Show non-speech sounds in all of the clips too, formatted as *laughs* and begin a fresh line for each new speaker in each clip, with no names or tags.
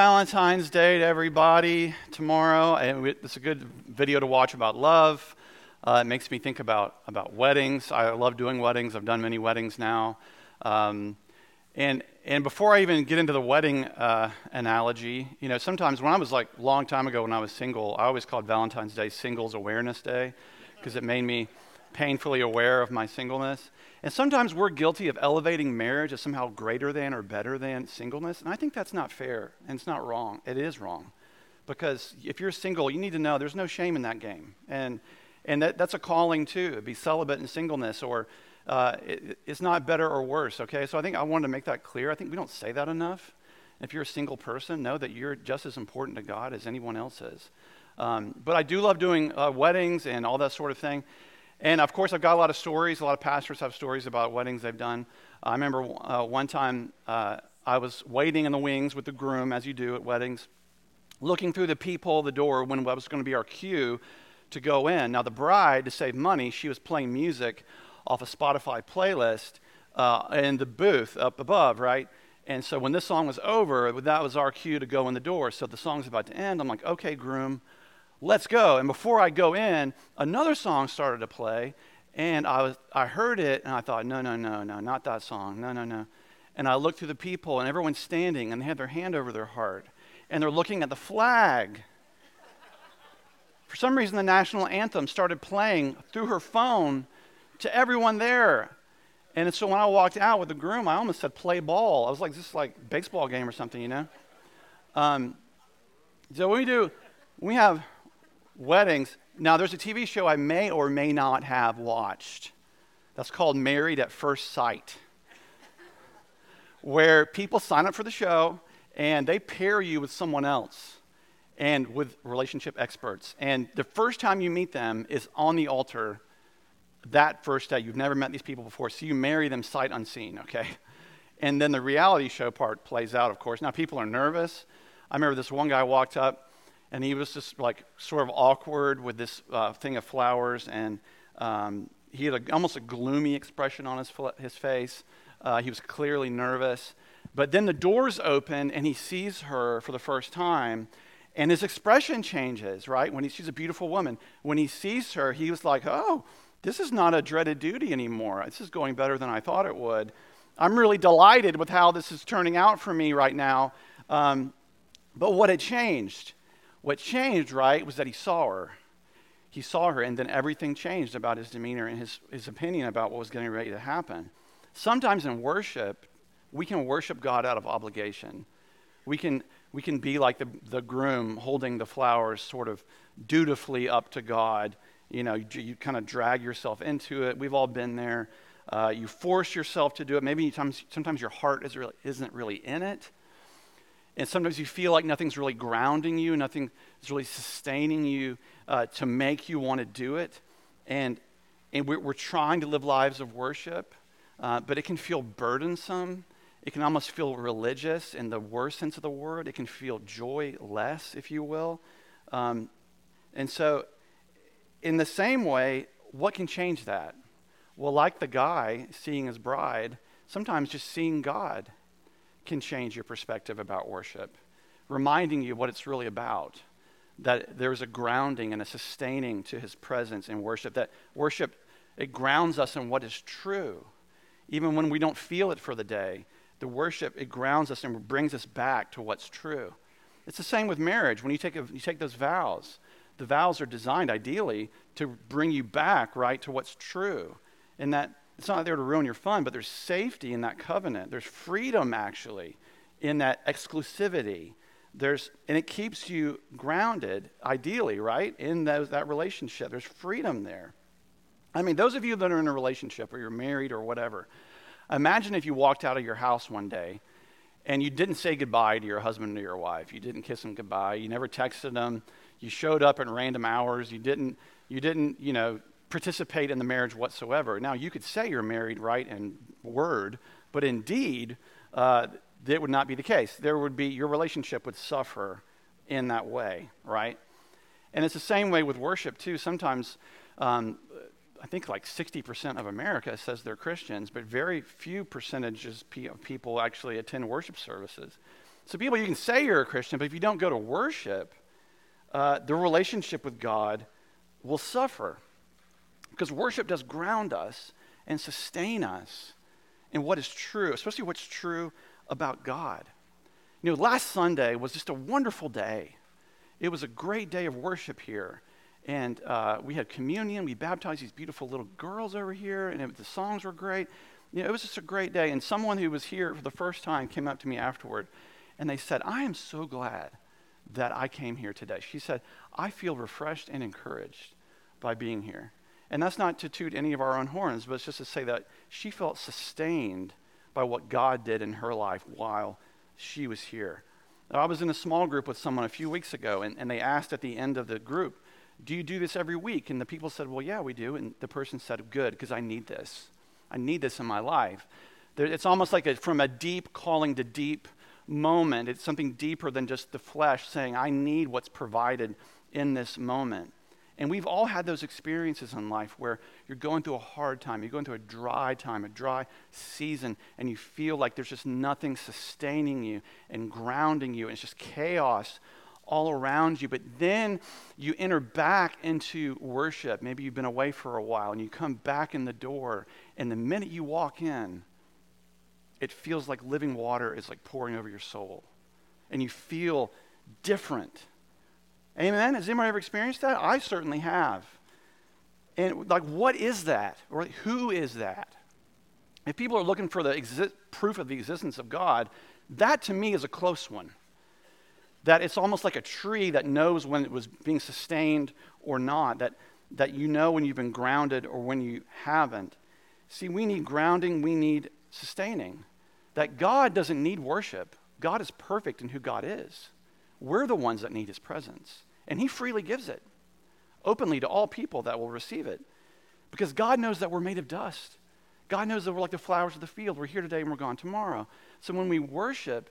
Valentine's Day to everybody tomorrow. It's a good video to watch about love. Uh, it makes me think about, about weddings. I love doing weddings. I've done many weddings now. Um, and, and before I even get into the wedding uh, analogy, you know, sometimes when I was like long time ago when I was single, I always called Valentine's Day Singles Awareness Day because it made me painfully aware of my singleness. And sometimes we're guilty of elevating marriage as somehow greater than or better than singleness. And I think that's not fair and it's not wrong. It is wrong. Because if you're single, you need to know there's no shame in that game. And, and that, that's a calling too, be celibate in singleness or uh, it, it's not better or worse, okay? So I think I wanted to make that clear. I think we don't say that enough. If you're a single person, know that you're just as important to God as anyone else is. Um, but I do love doing uh, weddings and all that sort of thing. And of course, I've got a lot of stories. A lot of pastors have stories about weddings they've done. I remember uh, one time uh, I was waiting in the wings with the groom, as you do at weddings, looking through the peephole of the door when it was going to be our cue to go in. Now, the bride, to save money, she was playing music off a Spotify playlist uh, in the booth up above, right? And so when this song was over, that was our cue to go in the door. So the song's about to end. I'm like, okay, groom, let's go. And before I go in, another song started to play, and I, was, I heard it, and I thought, no, no, no, no, not that song. No, no, no. And I looked through the people, and everyone's standing, and they had their hand over their heart, and they're looking at the flag. For some reason, the national anthem started playing through her phone to everyone there. And so when I walked out with the groom, I almost said play ball. I was like, this is like baseball game or something, you know? Um, so we do, we have weddings. Now, there's a TV show I may or may not have watched. That's called Married at First Sight, where people sign up for the show and they pair you with someone else and with relationship experts. And the first time you meet them is on the altar that first day. You've never met these people before, so you marry them sight unseen, okay? And then the reality show part plays out, of course. Now, people are nervous. I remember this one guy walked up and he was just like sort of awkward with this uh, thing of flowers, and um, he had a, almost a gloomy expression on his, his face. Uh, he was clearly nervous. But then the doors open, and he sees her for the first time, and his expression changes, right? When he, she's a beautiful woman. When he sees her, he was like, oh, this is not a dreaded duty anymore. This is going better than I thought it would. I'm really delighted with how this is turning out for me right now. Um, but what had changed? What changed, right, was that he saw her. He saw her, and then everything changed about his demeanor and his, his opinion about what was getting ready to happen. Sometimes in worship, we can worship God out of obligation. We can, we can be like the, the groom holding the flowers sort of dutifully up to God. You know, you, you kind of drag yourself into it. We've all been there. Uh, you force yourself to do it. Maybe sometimes, sometimes your heart is really, isn't really in it. And sometimes you feel like nothing's really grounding you, nothing is really sustaining you uh, to make you want to do it. And, and we're, we're trying to live lives of worship, uh, but it can feel burdensome. It can almost feel religious in the worst sense of the word. It can feel joyless, if you will. Um, and so, in the same way, what can change that? Well, like the guy seeing his bride, sometimes just seeing God can change your perspective about worship, reminding you what it's really about. That there's a grounding and a sustaining to his presence in worship. That worship, it grounds us in what is true. Even when we don't feel it for the day, the worship, it grounds us and brings us back to what's true. It's the same with marriage. When you take, a, you take those vows, the vows are designed ideally to bring you back, right, to what's true. And that it's not there to ruin your fun, but there's safety in that covenant. There's freedom, actually, in that exclusivity. There's, and it keeps you grounded, ideally, right, in those, that relationship. There's freedom there. I mean, those of you that are in a relationship or you're married or whatever, imagine if you walked out of your house one day and you didn't say goodbye to your husband or your wife. You didn't kiss them goodbye. You never texted them. You showed up at random hours. You didn't, you didn't, you know, participate in the marriage whatsoever. Now, you could say you're married, right, in word, but indeed, uh, that would not be the case. There would be, your relationship would suffer in that way, right? And it's the same way with worship, too. Sometimes, um, I think like 60% of America says they're Christians, but very few percentages of people actually attend worship services. So, people, you can say you're a Christian, but if you don't go to worship, uh, the relationship with God will suffer. Because worship does ground us and sustain us in what is true, especially what's true about God. You know, last Sunday was just a wonderful day. It was a great day of worship here. And uh, we had communion. We baptized these beautiful little girls over here, and it, the songs were great. You know, it was just a great day. And someone who was here for the first time came up to me afterward, and they said, I am so glad that I came here today. She said, I feel refreshed and encouraged by being here. And that's not to toot any of our own horns, but it's just to say that she felt sustained by what God did in her life while she was here. I was in a small group with someone a few weeks ago, and, and they asked at the end of the group, Do you do this every week? And the people said, Well, yeah, we do. And the person said, Good, because I need this. I need this in my life. There, it's almost like a, from a deep calling to deep moment. It's something deeper than just the flesh saying, I need what's provided in this moment. And we've all had those experiences in life where you're going through a hard time, you're going through a dry time, a dry season, and you feel like there's just nothing sustaining you and grounding you, and it's just chaos all around you. But then you enter back into worship. Maybe you've been away for a while, and you come back in the door, and the minute you walk in, it feels like living water is like pouring over your soul. And you feel different Amen? Has anyone ever experienced that? I certainly have. And like, what is that? Or who is that? If people are looking for the exi- proof of the existence of God, that to me is a close one. That it's almost like a tree that knows when it was being sustained or not, that, that you know when you've been grounded or when you haven't. See, we need grounding, we need sustaining. That God doesn't need worship, God is perfect in who God is. We're the ones that need his presence. And he freely gives it openly to all people that will receive it. Because God knows that we're made of dust. God knows that we're like the flowers of the field. We're here today and we're gone tomorrow. So when we worship,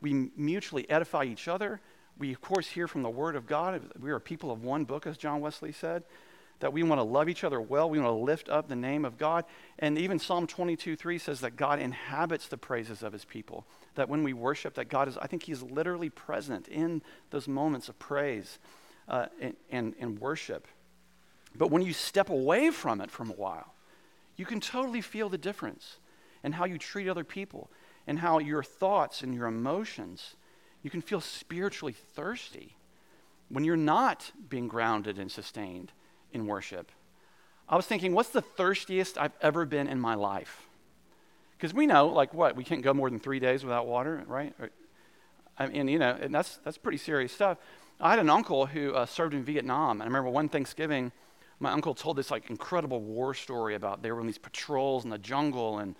we mutually edify each other. We, of course, hear from the Word of God. We are people of one book, as John Wesley said that we want to love each other well. We want to lift up the name of God. And even Psalm 22 3 says that God inhabits the praises of his people. That when we worship, that God is, I think he's literally present in those moments of praise uh, and, and, and worship. But when you step away from it for a while, you can totally feel the difference in how you treat other people and how your thoughts and your emotions, you can feel spiritually thirsty when you're not being grounded and sustained in worship. I was thinking, what's the thirstiest I've ever been in my life? Because we know, like, what? We can't go more than three days without water, right? I mean, you know, and that's, that's pretty serious stuff. I had an uncle who uh, served in Vietnam. And I remember one Thanksgiving, my uncle told this, like, incredible war story about they were in these patrols in the jungle and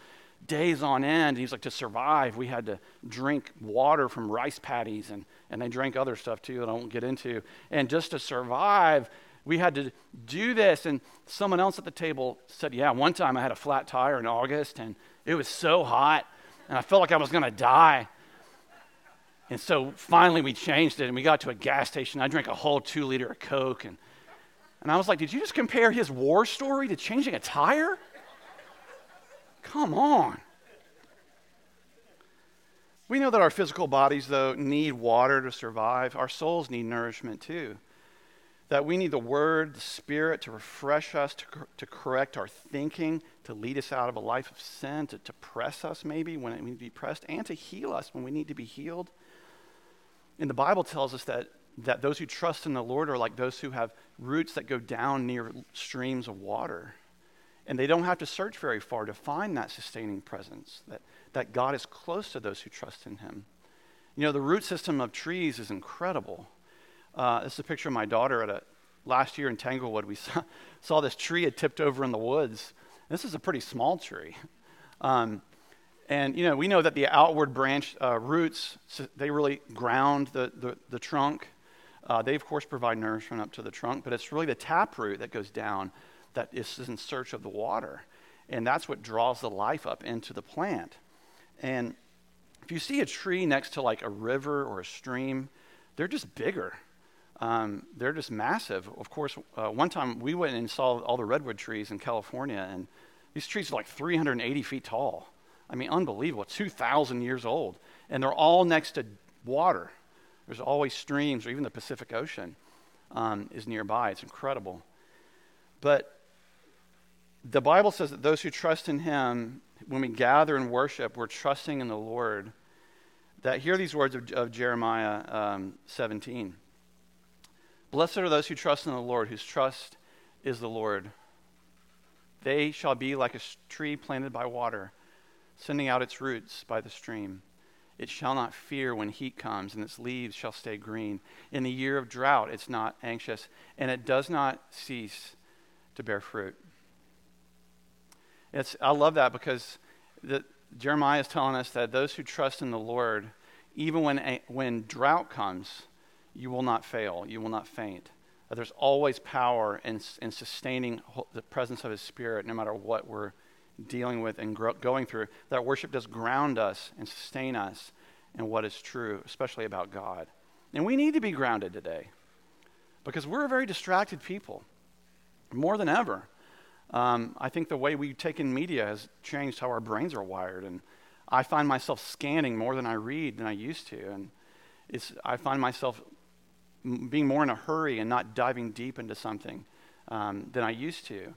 days on end. And he's like, to survive, we had to drink water from rice paddies, and, and they drank other stuff too that I won't get into. And just to survive, we had to do this. And someone else at the table said, Yeah, one time I had a flat tire in August and it was so hot and I felt like I was going to die. And so finally we changed it and we got to a gas station. I drank a whole two liter of Coke. And, and I was like, Did you just compare his war story to changing a tire? Come on. We know that our physical bodies, though, need water to survive. Our souls need nourishment too that we need the Word, the Spirit to refresh us, to, to correct our thinking, to lead us out of a life of sin, to, to press us maybe when we need to be pressed, and to heal us when we need to be healed. And the Bible tells us that, that those who trust in the Lord are like those who have roots that go down near streams of water. And they don't have to search very far to find that sustaining presence, that, that God is close to those who trust in Him. You know, the root system of trees is incredible. Uh, this is a picture of my daughter at a last year in Tanglewood. We *laughs* saw, saw this tree had tipped over in the woods. This is a pretty small tree. Um, and, you know, we know that the outward branch uh, roots, they really ground the, the, the trunk. Uh, they, of course, provide nourishment up to the trunk, but it's really the taproot that goes down that is in search of the water. And that's what draws the life up into the plant. And if you see a tree next to like a river or a stream, they're just bigger um, they're just massive. Of course, uh, one time we went and saw all the redwood trees in California, and these trees are like 380 feet tall. I mean, unbelievable. 2,000 years old. And they're all next to water. There's always streams, or even the Pacific Ocean um, is nearby. It's incredible. But the Bible says that those who trust in Him, when we gather and worship, we're trusting in the Lord. That hear these words of, of Jeremiah um, 17. Blessed are those who trust in the Lord, whose trust is the Lord. They shall be like a tree planted by water, sending out its roots by the stream. It shall not fear when heat comes, and its leaves shall stay green. In the year of drought, it's not anxious, and it does not cease to bear fruit. It's, I love that because the, Jeremiah is telling us that those who trust in the Lord, even when, when drought comes, you will not fail, you will not faint. There's always power in, in sustaining the presence of His Spirit no matter what we're dealing with and gro- going through. That worship does ground us and sustain us in what is true, especially about God. And we need to be grounded today because we're a very distracted people more than ever. Um, I think the way we take in media has changed how our brains are wired. And I find myself scanning more than I read than I used to. And I find myself being more in a hurry and not diving deep into something um, than I used to.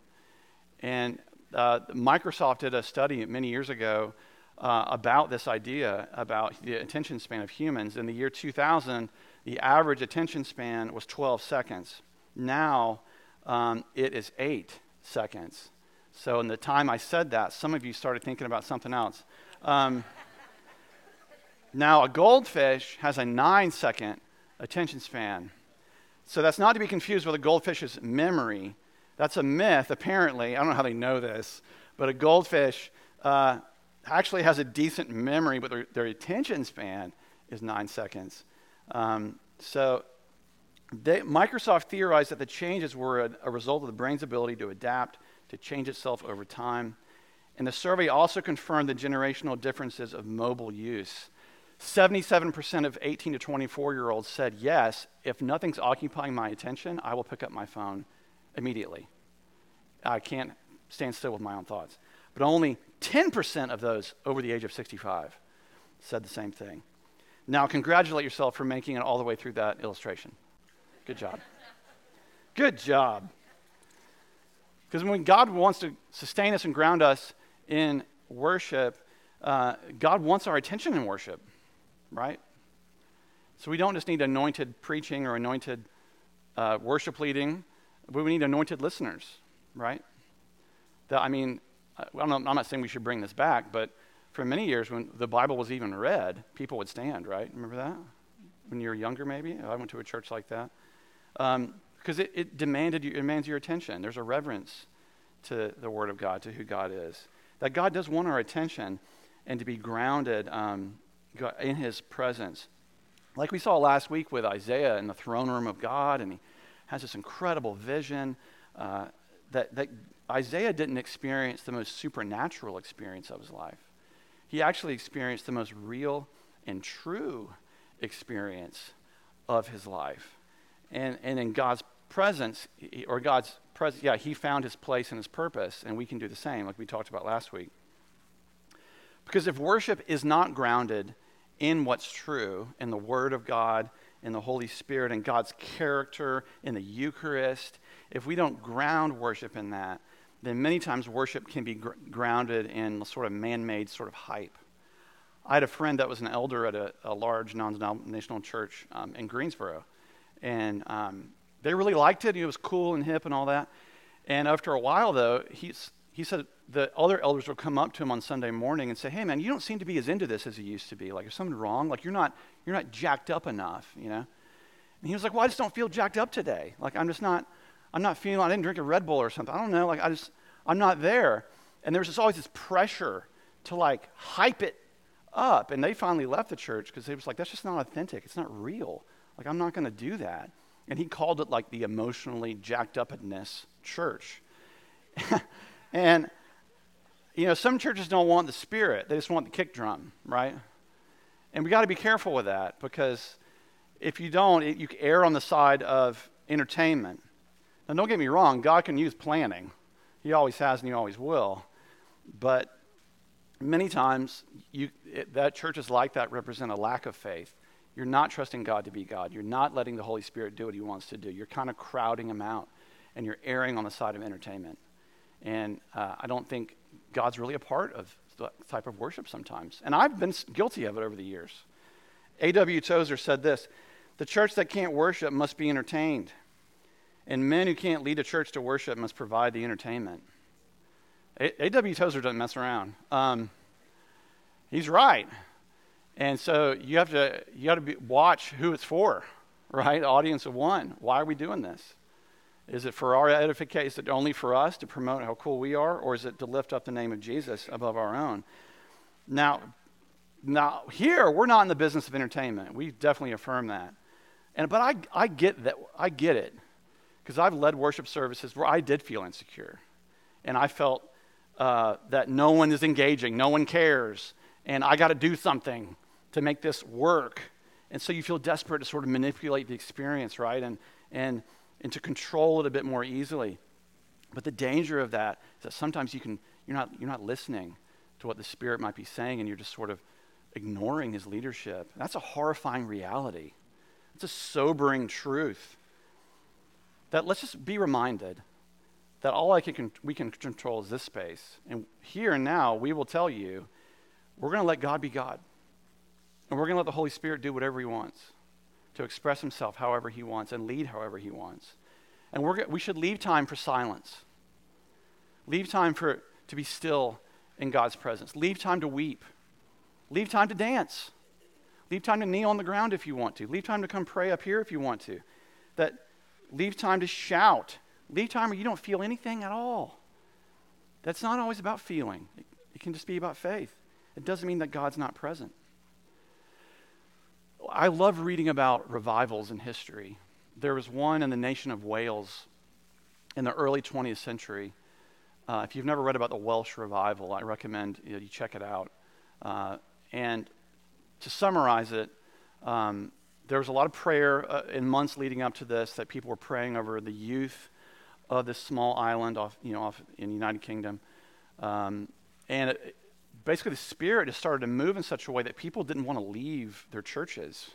And uh, Microsoft did a study many years ago uh, about this idea about the attention span of humans. In the year 2000, the average attention span was 12 seconds. Now um, it is eight seconds. So, in the time I said that, some of you started thinking about something else. Um, *laughs* now, a goldfish has a nine second attention span. So, that's not to be confused with a goldfish's memory. That's a myth, apparently. I don't know how they know this, but a goldfish uh, actually has a decent memory, but their, their attention span is nine seconds. Um, so, they, Microsoft theorized that the changes were a, a result of the brain's ability to adapt, to change itself over time. And the survey also confirmed the generational differences of mobile use. 77% of 18 to 24 year olds said, Yes, if nothing's occupying my attention, I will pick up my phone immediately. I can't stand still with my own thoughts. But only 10% of those over the age of 65 said the same thing. Now, congratulate yourself for making it all the way through that illustration. Good job. Good job. Because when God wants to sustain us and ground us in worship, uh, God wants our attention in worship, right? So we don't just need anointed preaching or anointed uh, worship leading, but we need anointed listeners, right? That, I mean, I'm not, I'm not saying we should bring this back, but for many years when the Bible was even read, people would stand, right? Remember that? When you were younger, maybe? I went to a church like that because um, it, it, demanded you, it demands your attention. There's a reverence to the Word of God, to who God is. That God does want our attention and to be grounded um, in His presence. Like we saw last week with Isaiah in the throne room of God, and he has this incredible vision uh, that, that Isaiah didn't experience the most supernatural experience of his life. He actually experienced the most real and true experience of his life and, and in God's presence, or God's presence, yeah, he found his place and his purpose, and we can do the same, like we talked about last week. Because if worship is not grounded in what's true, in the Word of God, in the Holy Spirit, in God's character, in the Eucharist, if we don't ground worship in that, then many times worship can be gr- grounded in a sort of man made sort of hype. I had a friend that was an elder at a, a large non denominational church um, in Greensboro and um, they really liked it. It was cool and hip and all that. And after a while, though, he's, he said the other elders would come up to him on Sunday morning and say, "Hey, man, you don't seem to be as into this as you used to be. Like, is something wrong? Like, you're not you're not jacked up enough, you know?" And he was like, "Well, I just don't feel jacked up today. Like, I'm just not I'm not feeling. I didn't drink a Red Bull or something. I don't know. Like, I just I'm not there." And there was just always this pressure to like hype it up. And they finally left the church because they was like, "That's just not authentic. It's not real." Like, I'm not going to do that. And he called it like the emotionally jacked upness church. *laughs* and, you know, some churches don't want the spirit, they just want the kick drum, right? And we got to be careful with that because if you don't, it, you err on the side of entertainment. Now, don't get me wrong, God can use planning. He always has and He always will. But many times, you, it, that churches like that represent a lack of faith you're not trusting God to be God. You're not letting the Holy Spirit do what he wants to do. You're kind of crowding him out, and you're erring on the side of entertainment. And uh, I don't think God's really a part of that type of worship sometimes. And I've been guilty of it over the years. A.W. Tozer said this The church that can't worship must be entertained, and men who can't lead a church to worship must provide the entertainment. A.W. Tozer doesn't mess around. Um, he's right. And so you have to you got to be, watch who it's for, right? Audience of one. Why are we doing this? Is it for our edification? Is it only for us to promote how cool we are, or is it to lift up the name of Jesus above our own? Now, now here we're not in the business of entertainment. We definitely affirm that. And but I I get that I get it because I've led worship services where I did feel insecure, and I felt uh, that no one is engaging, no one cares, and I got to do something to make this work. And so you feel desperate to sort of manipulate the experience, right? And, and, and to control it a bit more easily. But the danger of that is that sometimes you can, you're, not, you're not listening to what the Spirit might be saying and you're just sort of ignoring His leadership. That's a horrifying reality. It's a sobering truth. That let's just be reminded that all I can, we can control is this space. And here and now, we will tell you, we're going to let God be God. And we're going to let the Holy Spirit do whatever He wants to express Himself however He wants and lead however He wants. And we're, we should leave time for silence. Leave time for, to be still in God's presence. Leave time to weep. Leave time to dance. Leave time to kneel on the ground if you want to. Leave time to come pray up here if you want to. That leave time to shout. Leave time where you don't feel anything at all. That's not always about feeling. It, it can just be about faith. It doesn't mean that God's not present. I love reading about revivals in history. There was one in the nation of Wales in the early 20th century. Uh, if you've never read about the Welsh revival, I recommend you, know, you check it out. Uh, and to summarize it, um, there was a lot of prayer uh, in months leading up to this that people were praying over the youth of this small island off, you know, off in the United Kingdom. Um, and it, basically the Spirit has started to move in such a way that people didn't want to leave their churches.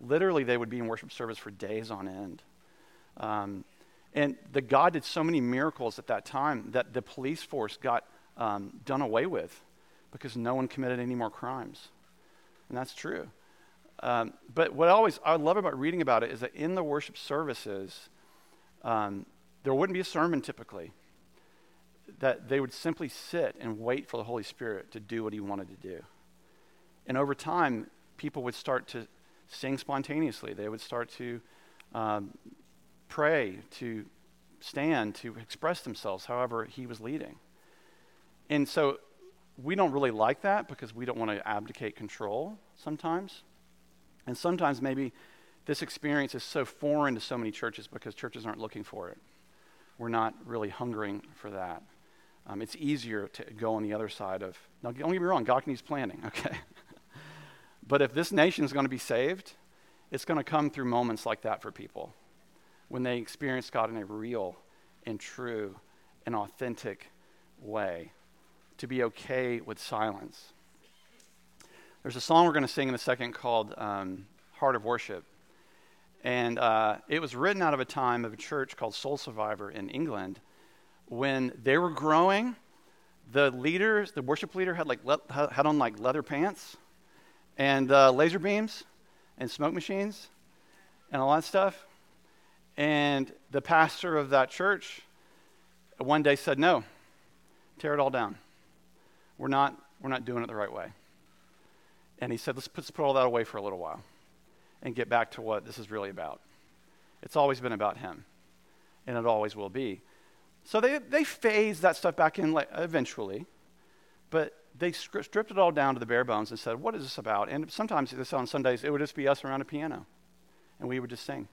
Literally, they would be in worship service for days on end. Um, and the God did so many miracles at that time that the police force got um, done away with because no one committed any more crimes. And that's true. Um, but what I always I love about reading about it is that in the worship services, um, there wouldn't be a sermon typically that they would simply sit and wait for the Holy Spirit to do what he wanted to do. And over time, people would start to sing spontaneously. They would start to um, pray, to stand, to express themselves however he was leading. And so we don't really like that because we don't want to abdicate control sometimes. And sometimes maybe this experience is so foreign to so many churches because churches aren't looking for it. We're not really hungering for that. Um, it's easier to go on the other side of. Now, don't get me wrong, God needs planning, *laughs* okay? but if this nation is going to be saved, it's going to come through moments like that for people when they experience God in a real and true and authentic way. To be okay with silence. There's a song we're going to sing in a second called um, Heart of Worship. And uh, it was written out of a time of a church called Soul Survivor in England when they were growing, the leaders, the worship leader had like le- had on like leather pants and uh, laser beams and smoke machines and all that stuff. And the pastor of that church one day said, "No, tear it all down. We're not we're not doing it the right way." And he said, "Let's put, let's put all that away for a little while and get back to what this is really about. It's always been about him, and it always will be." So they, they phased that stuff back in like, eventually, but they stripped it all down to the bare bones and said, What is this about? And sometimes this on Sundays, it would just be us around a piano, and we would just sing.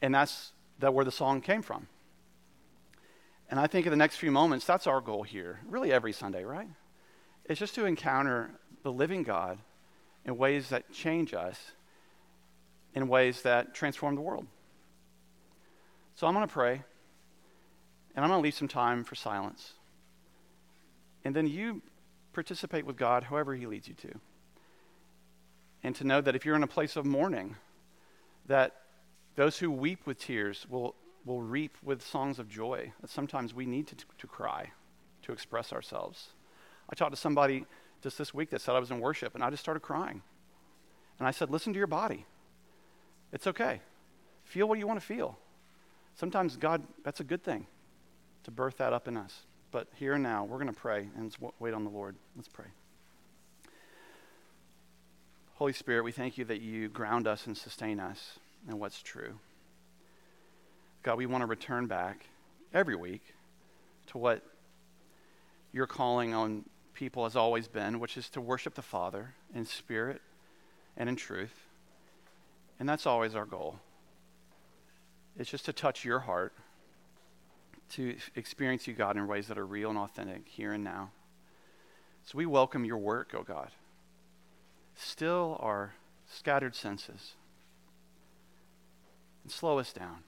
And that's that where the song came from. And I think in the next few moments, that's our goal here, really every Sunday, right? It's just to encounter the living God in ways that change us, in ways that transform the world. So I'm going to pray. And I'm going to leave some time for silence. And then you participate with God however He leads you to. And to know that if you're in a place of mourning, that those who weep with tears will, will reap with songs of joy. That sometimes we need to, to cry to express ourselves. I talked to somebody just this week that said I was in worship, and I just started crying. And I said, Listen to your body. It's okay. Feel what you want to feel. Sometimes, God, that's a good thing to birth that up in us. But here and now, we're going to pray and wait on the Lord. Let's pray. Holy Spirit, we thank you that you ground us and sustain us in what's true. God, we want to return back every week to what your calling on people has always been, which is to worship the Father in spirit and in truth. And that's always our goal. It's just to touch your heart, to experience you, God, in ways that are real and authentic here and now. So we welcome your work, oh God. Still our scattered senses and slow us down.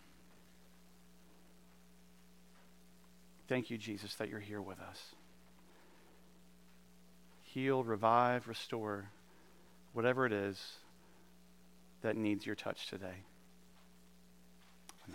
Thank you, Jesus, that you're here with us. Heal, revive, restore, whatever it is that needs your touch today.